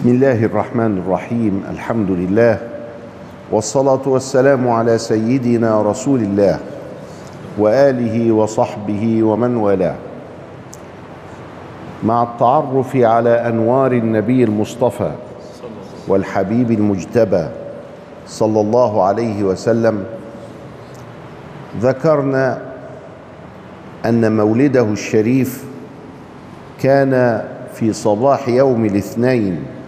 بسم الله الرحمن الرحيم الحمد لله والصلاة والسلام على سيدنا رسول الله وآله وصحبه ومن والاه. مع التعرف على أنوار النبي المصطفى والحبيب المجتبى صلى الله عليه وسلم ذكرنا أن مولده الشريف كان في صباح يوم الاثنين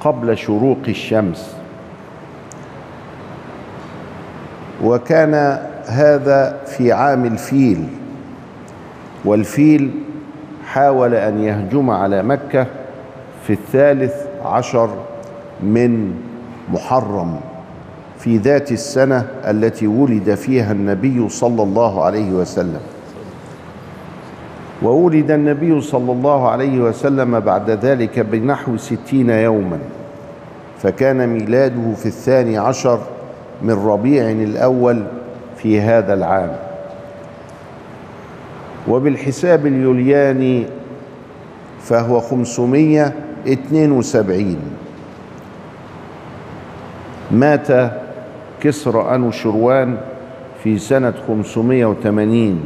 قبل شروق الشمس. وكان هذا في عام الفيل. والفيل حاول أن يهجم على مكة في الثالث عشر من محرم في ذات السنة التي ولد فيها النبي صلى الله عليه وسلم. وولد النبي صلى الله عليه وسلم بعد ذلك بنحو ستين يوما. فكان ميلاده في الثاني عشر من ربيع الأول في هذا العام. وبالحساب اليولياني فهو خمسمية اتنين وسبعين. مات كسرى أنو شروان في سنة خمسمية وثمانين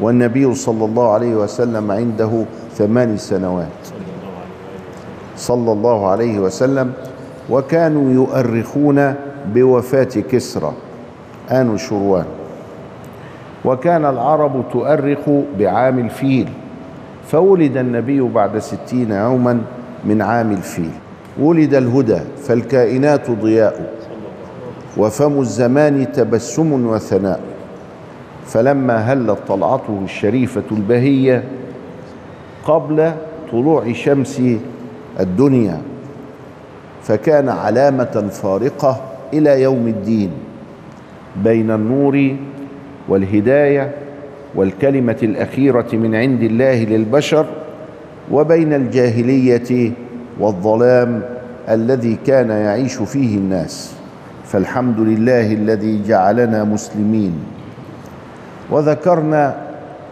والنبي صلى الله عليه وسلم عنده ثمان سنوات. صلى الله عليه وسلم وكانوا يؤرخون بوفاة كسرى آن شروان. وكان العرب تؤرخ بعام الفيل فولد النبي بعد ستين يوما من عام الفيل. ولد الهدى فالكائنات ضياء وفم الزمان تبسم وثناء. فلما هلت طلعته الشريفة البهية قبل طلوع شمس الدنيا. فكان علامة فارقة إلى يوم الدين بين النور والهداية والكلمة الأخيرة من عند الله للبشر وبين الجاهلية والظلام الذي كان يعيش فيه الناس. فالحمد لله الذي جعلنا مسلمين. وذكرنا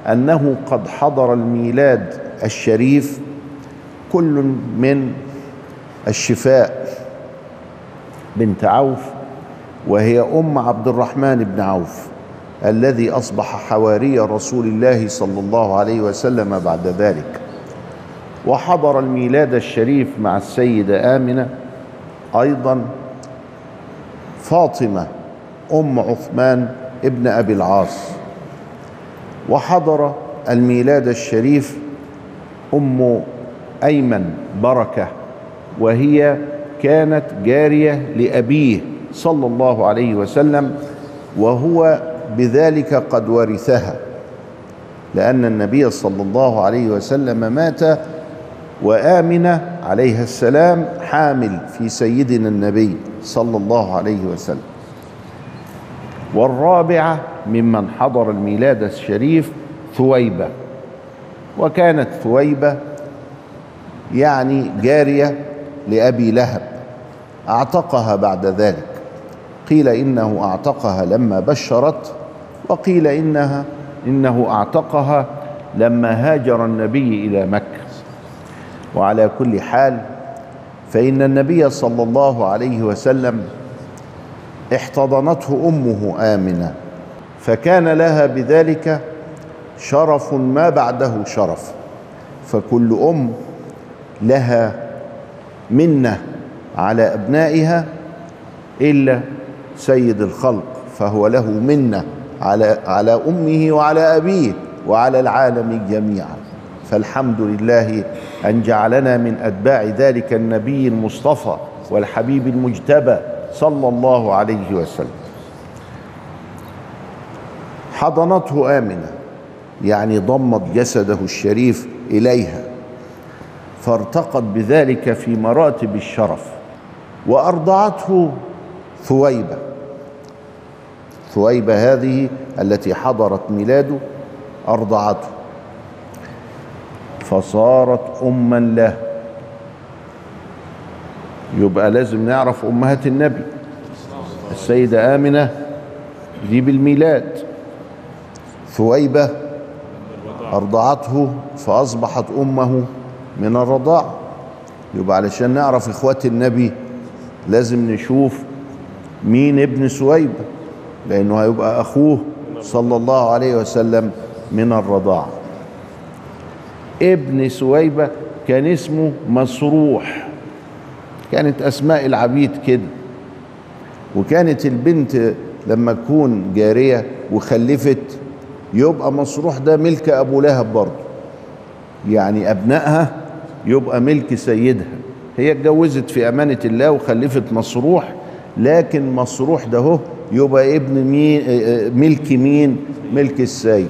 أنه قد حضر الميلاد الشريف كل من الشفاء بنت عوف وهي أم عبد الرحمن بن عوف الذي أصبح حواري رسول الله صلى الله عليه وسلم بعد ذلك. وحضر الميلاد الشريف مع السيدة آمنة أيضا فاطمة أم عثمان ابن أبي العاص. وحضر الميلاد الشريف أم أيمن بركة وهي كانت جارية لأبيه صلى الله عليه وسلم وهو بذلك قد ورثها لأن النبي صلى الله عليه وسلم مات وآمنة عليها السلام حامل في سيدنا النبي صلى الله عليه وسلم. والرابعة ممن حضر الميلاد الشريف ثويبة وكانت ثويبة يعني جارية لأبي لهب أعتقها بعد ذلك. قيل إنه أعتقها لما بشرت وقيل إنها إنه أعتقها لما هاجر النبي إلى مكة. وعلى كل حال فإن النبي صلى الله عليه وسلم احتضنته أمه آمنة فكان لها بذلك شرف ما بعده شرف. فكل أم لها منة على أبنائها إلا سيد الخلق فهو له منة على على أمه وعلى أبيه وعلى العالم جميعا. فالحمد لله أن جعلنا من أتباع ذلك النبي المصطفى والحبيب المجتبى صلى الله عليه وسلم. حضنته آمنة يعني ضمت جسده الشريف إليها. فارتقت بذلك في مراتب الشرف وأرضعته ثويبة. ثويبة هذه التي حضرت ميلاده أرضعته. فصارت أما له. يبقى لازم نعرف أمهات النبي. السيدة آمنة دي بالميلاد. ثويبة أرضعته فأصبحت أمه. من الرضاع. يبقى علشان نعرف إخوات النبي لازم نشوف مين ابن سويبة لأنه هيبقى أخوه صلى الله عليه وسلم من الرضاعة ابن سويبة كان اسمه مسروح. كانت أسماء العبيد كده. وكانت البنت لما تكون جارية وخلفت يبقى مسروح ده ملك أبو لهب برضه. يعني أبنائها يبقى ملك سيدها. هي اتجوزت في أمانة الله وخلفت مسروح لكن مسروح ده هو يبقى ابن مين؟ ملك مين؟ ملك السيد.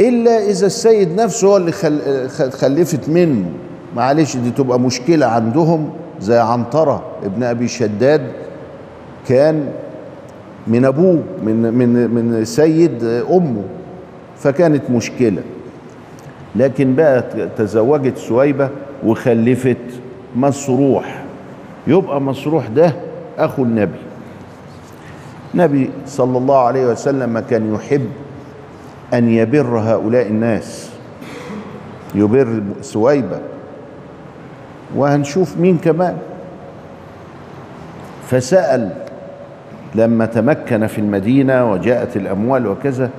إلا إذا السيد نفسه هو اللي خل خلفت منه. معلش دي تبقى مشكلة عندهم زي عنترة ابن أبي شداد كان من أبوه من من من سيد أمه فكانت مشكلة. لكن بقى تزوجت سويبة وخلفت مسروح يبقى مسروح ده أخو النبي. النبي صلى الله عليه وسلم كان يحب أن يبر هؤلاء الناس. يبر سويبة. وهنشوف مين كمان. فسأل لما تمكن في المدينة وجاءت الأموال وكذا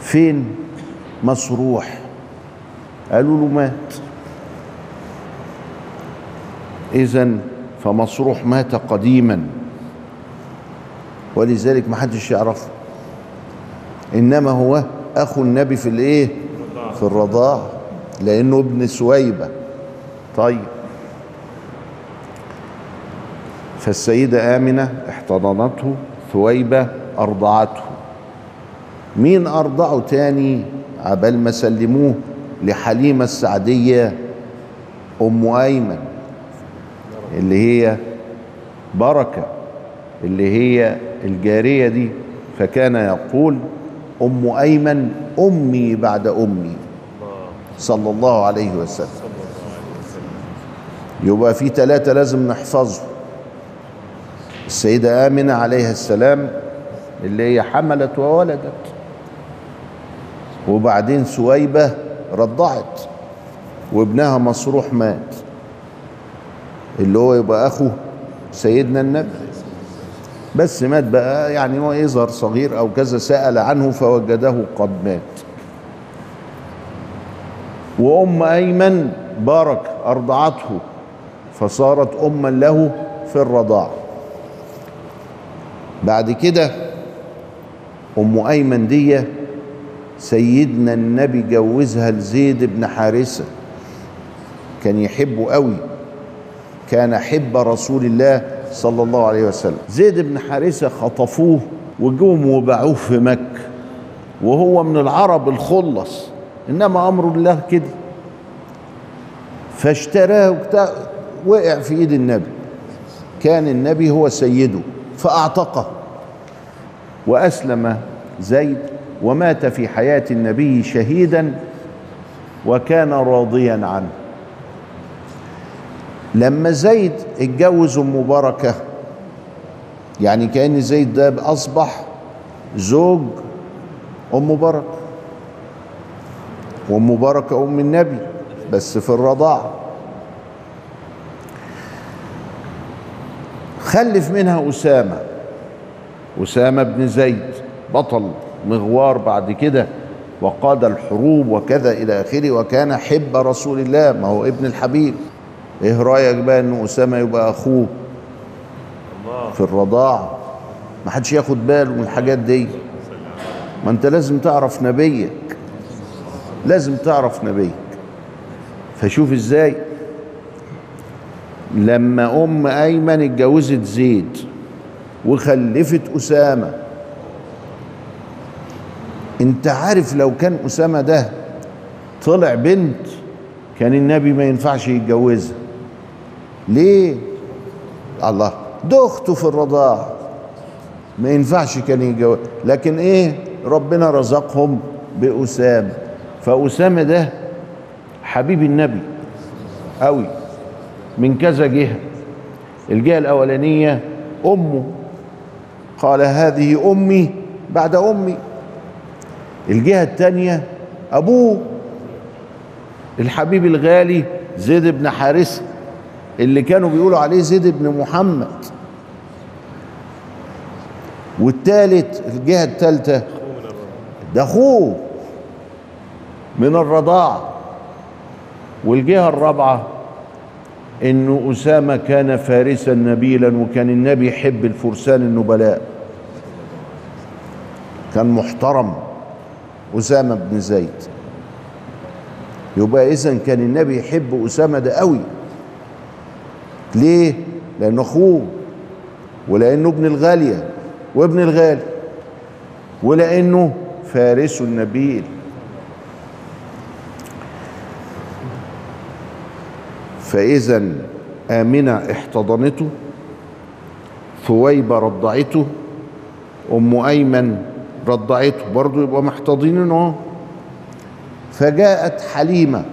فين؟ مسروح. قالوا له مات. إذا فمسروح مات قديما. ولذلك ما حدش يعرفه إنما هو أخو النبي في الإيه؟ في الرضاع. لأنه ابن سويبة. طيب. فالسيدة آمنة احتضنته. ثويبة أرضعته. مين أرضعه تاني؟ عبال ما سلموه لحليمة السعدية أم أيمن اللي هي بركة اللي هي الجارية دي. فكان يقول أم أيمن أمي بعد أمي. صلى الله عليه وسلم. يبقى في ثلاثة لازم نحفظهم السيدة آمنة عليها السلام اللي هي حملت وولدت. وبعدين سويبة رضعت وابنها مصروح مات. اللي هو يبقى أخو سيدنا النبي. بس مات بقى يعني هو يظهر صغير أو كذا سأل عنه فوجده قد مات. وأم أيمن بارك أرضعته فصارت أما له في الرضاعه بعد كده أم أيمن دي سيدنا النبي جوزها لزيد بن حارثة. كان يحبه قوي كان حب رسول الله صلى الله عليه وسلم. زيد بن حارثة خطفوه وجوم وباعوه في مكة وهو من العرب الخلص. إنما أمر الله كده. فاشتراه وقع في إيد النبي. كان النبي هو سيده فأعتقه. وأسلم زيد ومات في حياة النبي شهيدا وكان راضيا عنه. لما زيد اتجوز أم بركه يعني كأن زيد ده أصبح زوج أم بركه وأم بركه أم النبي بس في الرضاعة. خلف منها أسامة أسامة بن زيد بطل. مغوار بعد كده وقاد الحروب وكذا إلى آخره وكان حب رسول الله ما هو ابن الحبيب. إيه رأيك بقى إن أسامة يبقى أخوه في الرضاعة؟ ما حدش ياخد باله من الحاجات دي. ما أنت لازم تعرف نبيك. لازم تعرف نبيك. فشوف إزاي. لما أم أيمن اتجوزت زيد وخلفت أسامة انت عارف لو كان أسامة ده طلع بنت كان النبي ما ينفعش يتجوزها. ليه؟ الله. ده أخته في الرضاعه ما ينفعش كان يتجوز. لكن إيه؟ ربنا رزقهم بأسامة. فأسامة ده حبيب النبي قوي من كذا جهة. الجهة الأولانية أمه. قال هذه أمي بعد أمي. الجهة الثانية أبوه الحبيب الغالي زيد بن حارثة اللي كانوا بيقولوا عليه زيد بن محمد. والثالث الجهة الثالثة ده أخوه من الرضاعة والجهة الرابعة إنه أسامة كان فارسا نبيلا وكان النبي يحب الفرسان النبلاء. كان محترم. أسامة بن زيد. يبقى إذا كان النبي يحب أسامة ده قوي. ليه؟ لأنه أخوه ولأنه ابن الغالية وابن الغالي ولأنه فارس النبيل. فإذا آمنة احتضنته ثويبة رضعته أم أيمن رضعته برضه يبقى محتضنينه اهو فجاءت حليمة.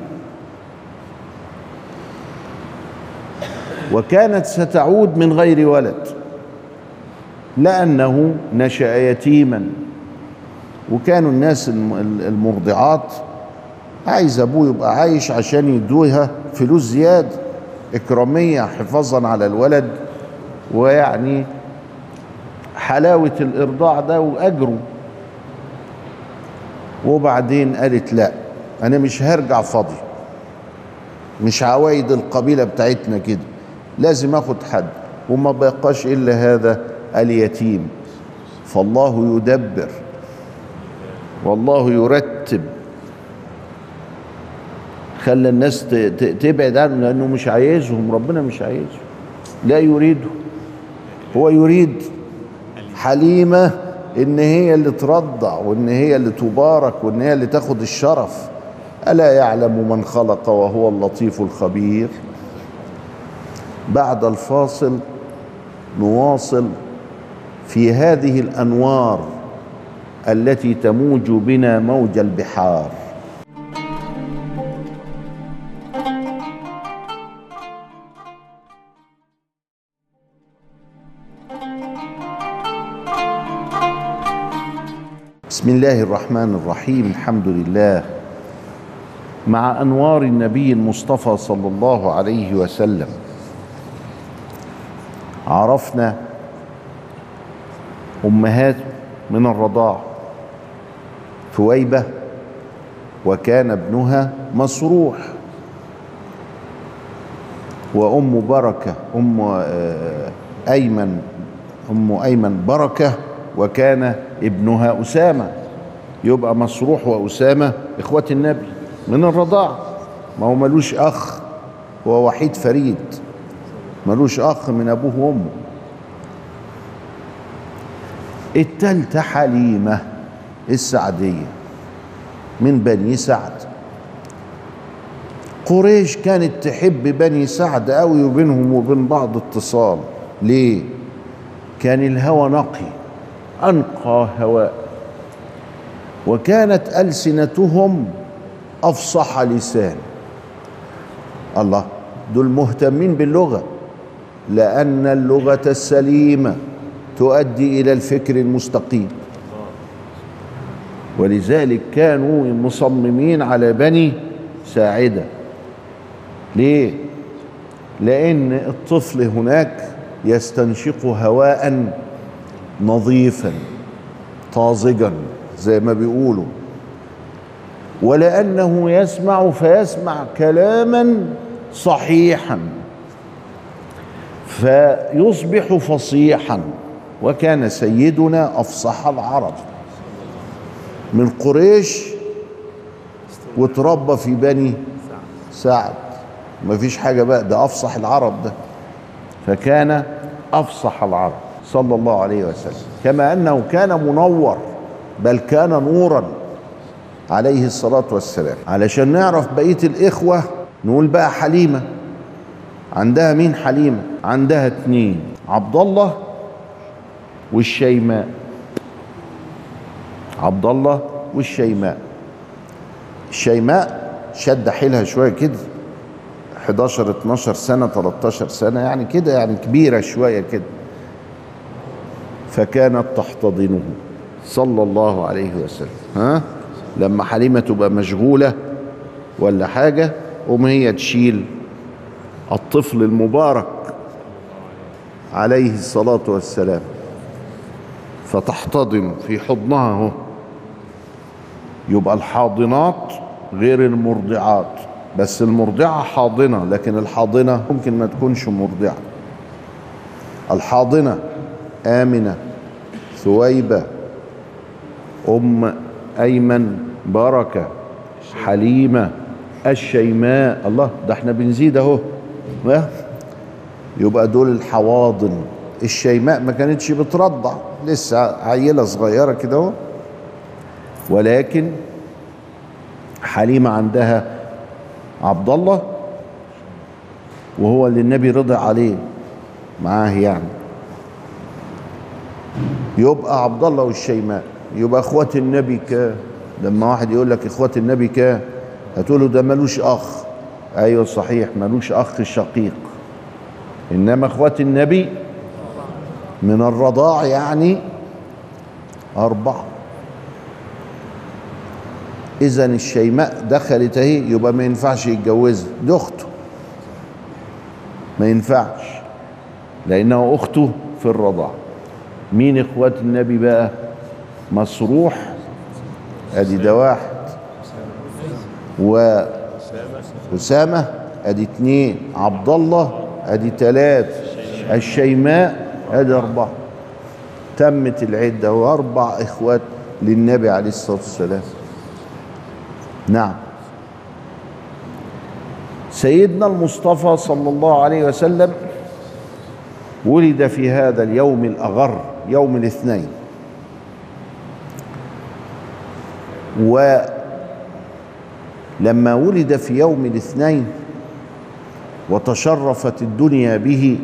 وكانت ستعود من غير ولد لأنه نشأ يتيما. وكانوا الناس المرضعات عايز أبوه يبقى عايش عشان يدوها فلوس زيادة إكرامية حفاظا على الولد. ويعني حلاوة الإرضاع ده وأجره. وبعدين قالت لا أنا مش هرجع فاضي. مش عوايد القبيلة بتاعتنا كده لازم أخد حد. وما بقاش إلا هذا اليتيم. فالله يدبر والله يرتب. خلى الناس تبعد عنه لأنه مش عايزهم ربنا مش عايزهم. لا يريده. هو يريد حليمة إن هي اللي ترضع وإن هي اللي تبارك وإن هي اللي تاخد الشرف. ألا يعلم من خلق وهو اللطيف الخبير؟ بعد الفاصل نواصل في هذه الأنوار التي تموج بنا موج البحار. بسم الله الرحمن الرحيم. الحمد لله. مع أنوار النبي المصطفى صلى الله عليه وسلم عرفنا أمهات من الرضاع ثويبة وكان ابنها مصروح وأم بركة أم أيمن أم أيمن بركة وكان ابنها أسامة. يبقى مصروح وأسامة إخوة النبي من الرضاعة ما هو ملوش أخ هو وحيد فريد. ملوش أخ من أبوه وأمه. التالتة حليمة السعدية من بني سعد. قريش كانت تحب بني سعد قوي وبينهم وبين بعض اتصال. ليه؟ كان الهوى نقي. أنقى هواء. وكانت ألسنتهم أفصح لسان. الله دول مهتمين باللغة لأن اللغة السليمة تؤدي إلى الفكر المستقيم. ولذلك كانوا مصممين على بني ساعدة. ليه؟ لأن الطفل هناك يستنشق هواء نظيفا طازجا زي ما بيقولوا. ولأنه يسمع فيسمع كلاما صحيحا فيصبح فصيحا. وكان سيدنا أفصح العرب من قريش وتربى في بني سعد. ما فيش حاجة بقى ده أفصح العرب ده. فكان أفصح العرب. صلى الله عليه وسلم. كما أنه كان منور بل كان نورا عليه الصلاة والسلام. علشان نعرف بقية الإخوة نقول بقى حليمة. عندها مين حليمة؟ عندها اتنين عبد الله والشيماء. عبد الله والشيماء. الشيماء شد حيلها شوية كده 11 12 سنة 13 سنة يعني كده يعني كبيرة شوية كده. فكانت تحتضنه. صلى الله عليه وسلم. ها؟ لما حليمة تبقى مشغولة ولا حاجة قوم هي تشيل الطفل المبارك عليه الصلاة والسلام. فتحتضن في حضنها هو. يبقى الحاضنات غير المرضعات. بس المرضعة حاضنة لكن الحاضنة ممكن ما تكونش مرضعة. الحاضنة آمنة ثويبة أم أيمن بركة حليمة الشيماء. الله ده إحنا بنزيد اهو؟ يبقى دول الحواضن. الشيماء ما كانتش بترضع لسه عيلة صغيرة كده اهو. ولكن حليمة عندها عبد الله وهو اللي النبي رضع عليه معاه يعني. يبقى عبد الله والشيماء. يبقى إخوات النبي كام لما واحد يقول لك إخوات النبي كام هتقول له ده ملوش أخ. أيوه صحيح ملوش أخ شقيق. إنما إخوات النبي من الرضاع يعني أربعة. اذا الشيماء دخلت أهي يبقى ما ينفعش يتجوزها. دي أخته. ما ينفعش. لانها أخته في الرضاعه مين إخوات النبي بقى؟ مسروح أدي ده واحد وأسامة أدي اتنين عبد الله أدي تلاتة الشيماء أدي أربعة. تمت العدة واربع إخوات للنبي عليه الصلاة والسلام. نعم. سيدنا المصطفى صلى الله عليه وسلم ولد في هذا اليوم الأغر يوم الاثنين. ولما ولد في يوم الاثنين وتشرفت الدنيا به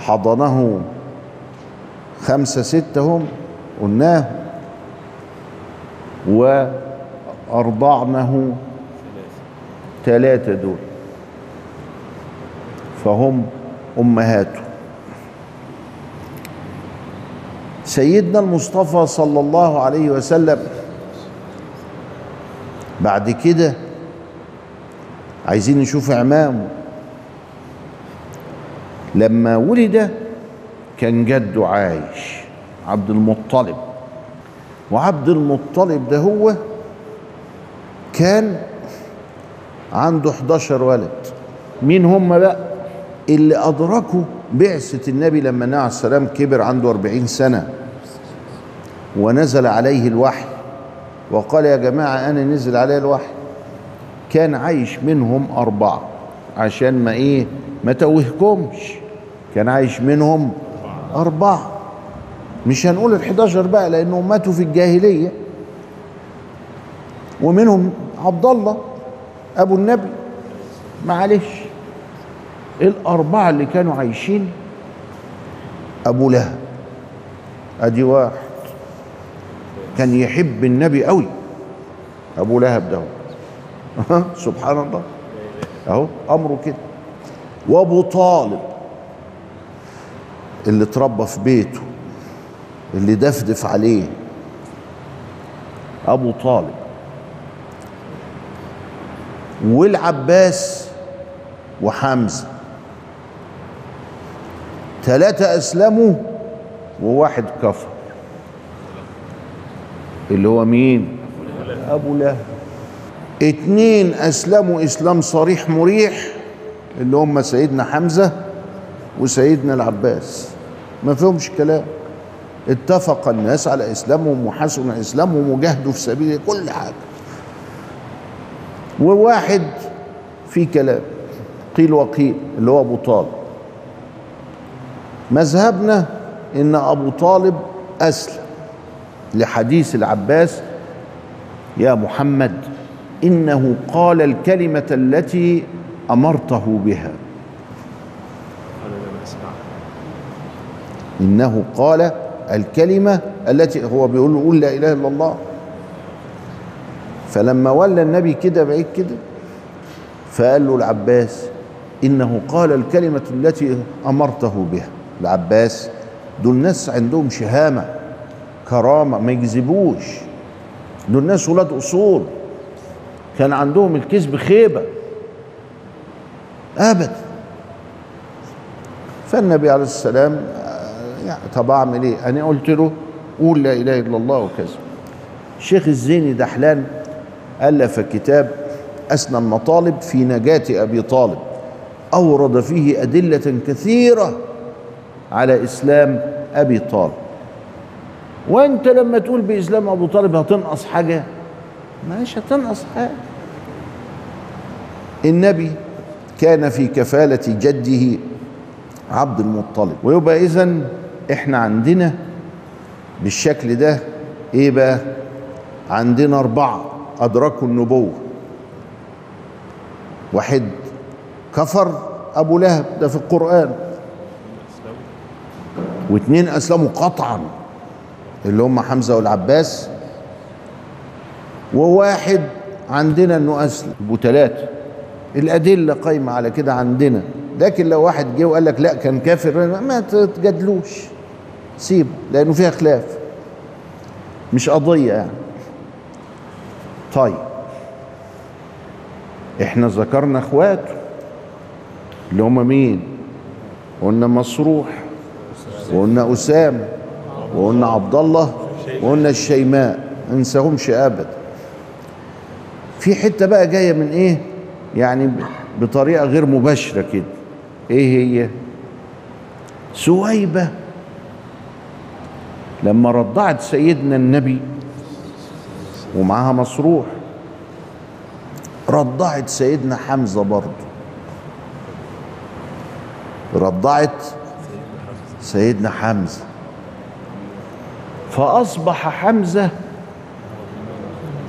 حضنه خمسة ستة هم قلناه وأرضعنه ثلاثة دول. فهم أمهاته. سيدنا المصطفى صلى الله عليه وسلم بعد كده عايزين نشوف عمامه. لما ولد كان جده عايش عبد المطلب. وعبد المطلب ده هو كان عنده 11 ولد. مين هم بقى؟ اللي أدركوا بعثة النبي لما النبي عليه السلام كبر عنده 40 سنة ونزل عليه الوحي وقال يا جماعة أنا نزل علي الوحي كان عايش منهم أربعة عشان ما إيه ما توهكمش كان عايش منهم أربعة مش هنقول الحداشر بقى لأنهم ماتوا في الجاهلية ومنهم عبد الله أبو النبي معلش الأربعة اللي كانوا عايشين. أبو لهب. أدي واحد. كان يحب النبي قوي أبو لهب ده. سبحان الله. أهو أمره كده. وأبو طالب. اللي اتربى في بيته. اللي دفدف عليه. أبو طالب. والعباس وحمزة. ثلاثة أسلموا وواحد كفر. اللي هو مين؟ أبو لهب. اتنين أسلموا إسلام صريح مريح اللي هم سيدنا حمزة وسيدنا العباس. ما فيهمش كلام. اتفق الناس على إسلامهم وحسن إسلامهم وجاهدوا في سبيل كل حاجة. وواحد في كلام قيل وقيل اللي هو أبو طالب. مذهبنا إن أبو طالب أسلم. لحديث العباس يا محمد إنه قال الكلمة التي أمرته بها. إنه قال الكلمة التي هو بيقول له قول لا إله إلا الله. فلما ولى النبي كده بعيد كده فقال له العباس إنه قال الكلمة التي أمرته بها. العباس دول ناس عندهم شهامة كرامة ما يكذبوش. دول ناس ولاد أصول. كان عندهم الكذب خيبة. أبدا فالنبي عليه السلام آه، يعني طب أعمل إيه؟ أنا قلت له قول لا إله إلا الله وكذا. الشيخ الزيني دحلان ألف كتاب أسنى المطالب في نجاة أبي طالب. أورد فيه أدلة كثيرة. على إسلام أبي طالب. وأنت لما تقول بإسلام أبو طالب هتنقص حاجة؟ مش هتنقص حاجة. النبي كان في كفالة جده عبد المطلب. ويبقى إذن إحنا عندنا بالشكل ده إيه بقى؟ عندنا أربعة أدركوا النبوة. واحد كفر أبو لهب ده في القرآن. واثنين أسلموا قطعا اللي هم حمزة والعباس وواحد عندنا إنه أسلم يبقوا ثلاثة الأدلة قايمة على كده عندنا. لكن لو واحد جه وقال لك لا كان كافر ما تجادلوش. سيبه لأنه فيها خلاف. مش قضية يعني. طيب. إحنا ذكرنا إخواته اللي هم مين؟ قلنا مصروح. وقلنا أسامة وقلنا عبد الله وقلنا الشيماء. ما ننساهمش ابدا في حتة بقى جاية من إيه؟ يعني بطريقة غير مباشرة كده. إيه هي؟ سويبة لما رضعت سيدنا النبي ومعاها مصروح رضعت سيدنا حمزة برضه. رضعت سيدنا حمزة. فأصبح حمزة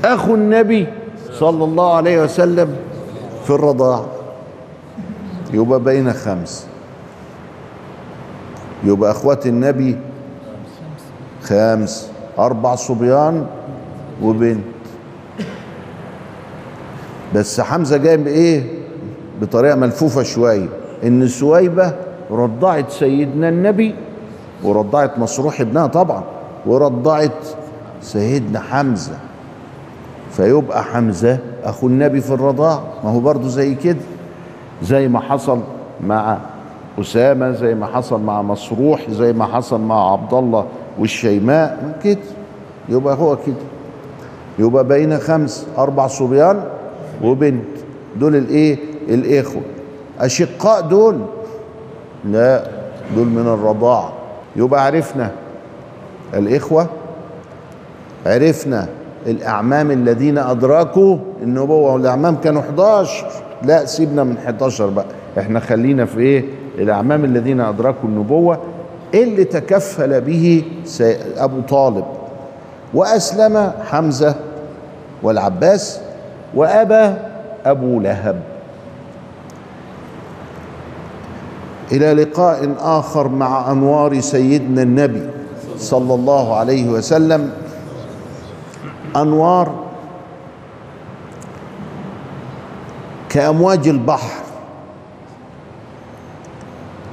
أخو النبي صلى الله عليه وسلم في الرضاعة. يبقى بين خمس يبقى أخوات النبي خمس أربع صبيان وبنت. بس حمزة جاي بإيه؟ بطريقة ملفوفة شوية. إن سويبة رضعت سيدنا النبي ورضعت مصروح ابنها طبعا ورضعت سيدنا حمزة. فيبقى حمزة أخو النبي في الرضاع. ما هو برضه زي كده زي ما حصل مع أسامة زي ما حصل مع مصروح زي ما حصل مع عبد الله والشيماء كده يبقى هو كده. يبقى بين خمس أربع صبيان وبنت. دول الإيه؟ الإخوة. أشقاء دول لا دول من الرضاعه يبقى عرفنا الإخوة عرفنا الأعمام الذين أدركوا النبوة والأعمام كانوا 11 لا سيبنا من 11 بقى. إحنا خلينا في إيه؟ الأعمام الذين أدركوا النبوة. اللي تكفل به أبو طالب. وأسلم حمزة والعباس وابى أبو لهب. إلى لقاء آخر مع أنوار سيدنا النبي صلى الله عليه وسلم. أنوار كأمواج البحر.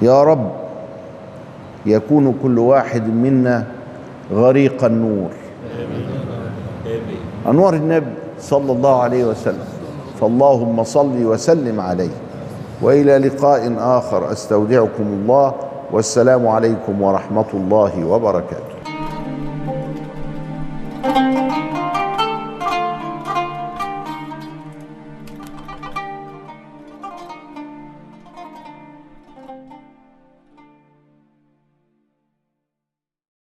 يا رب يكون كل واحد منا غريق النور. أنوار النبي صلى الله عليه وسلم. فاللهم صل وسلم عليه. وإلى لقاء آخر. أستودعكم الله والسلام عليكم ورحمة الله وبركاته.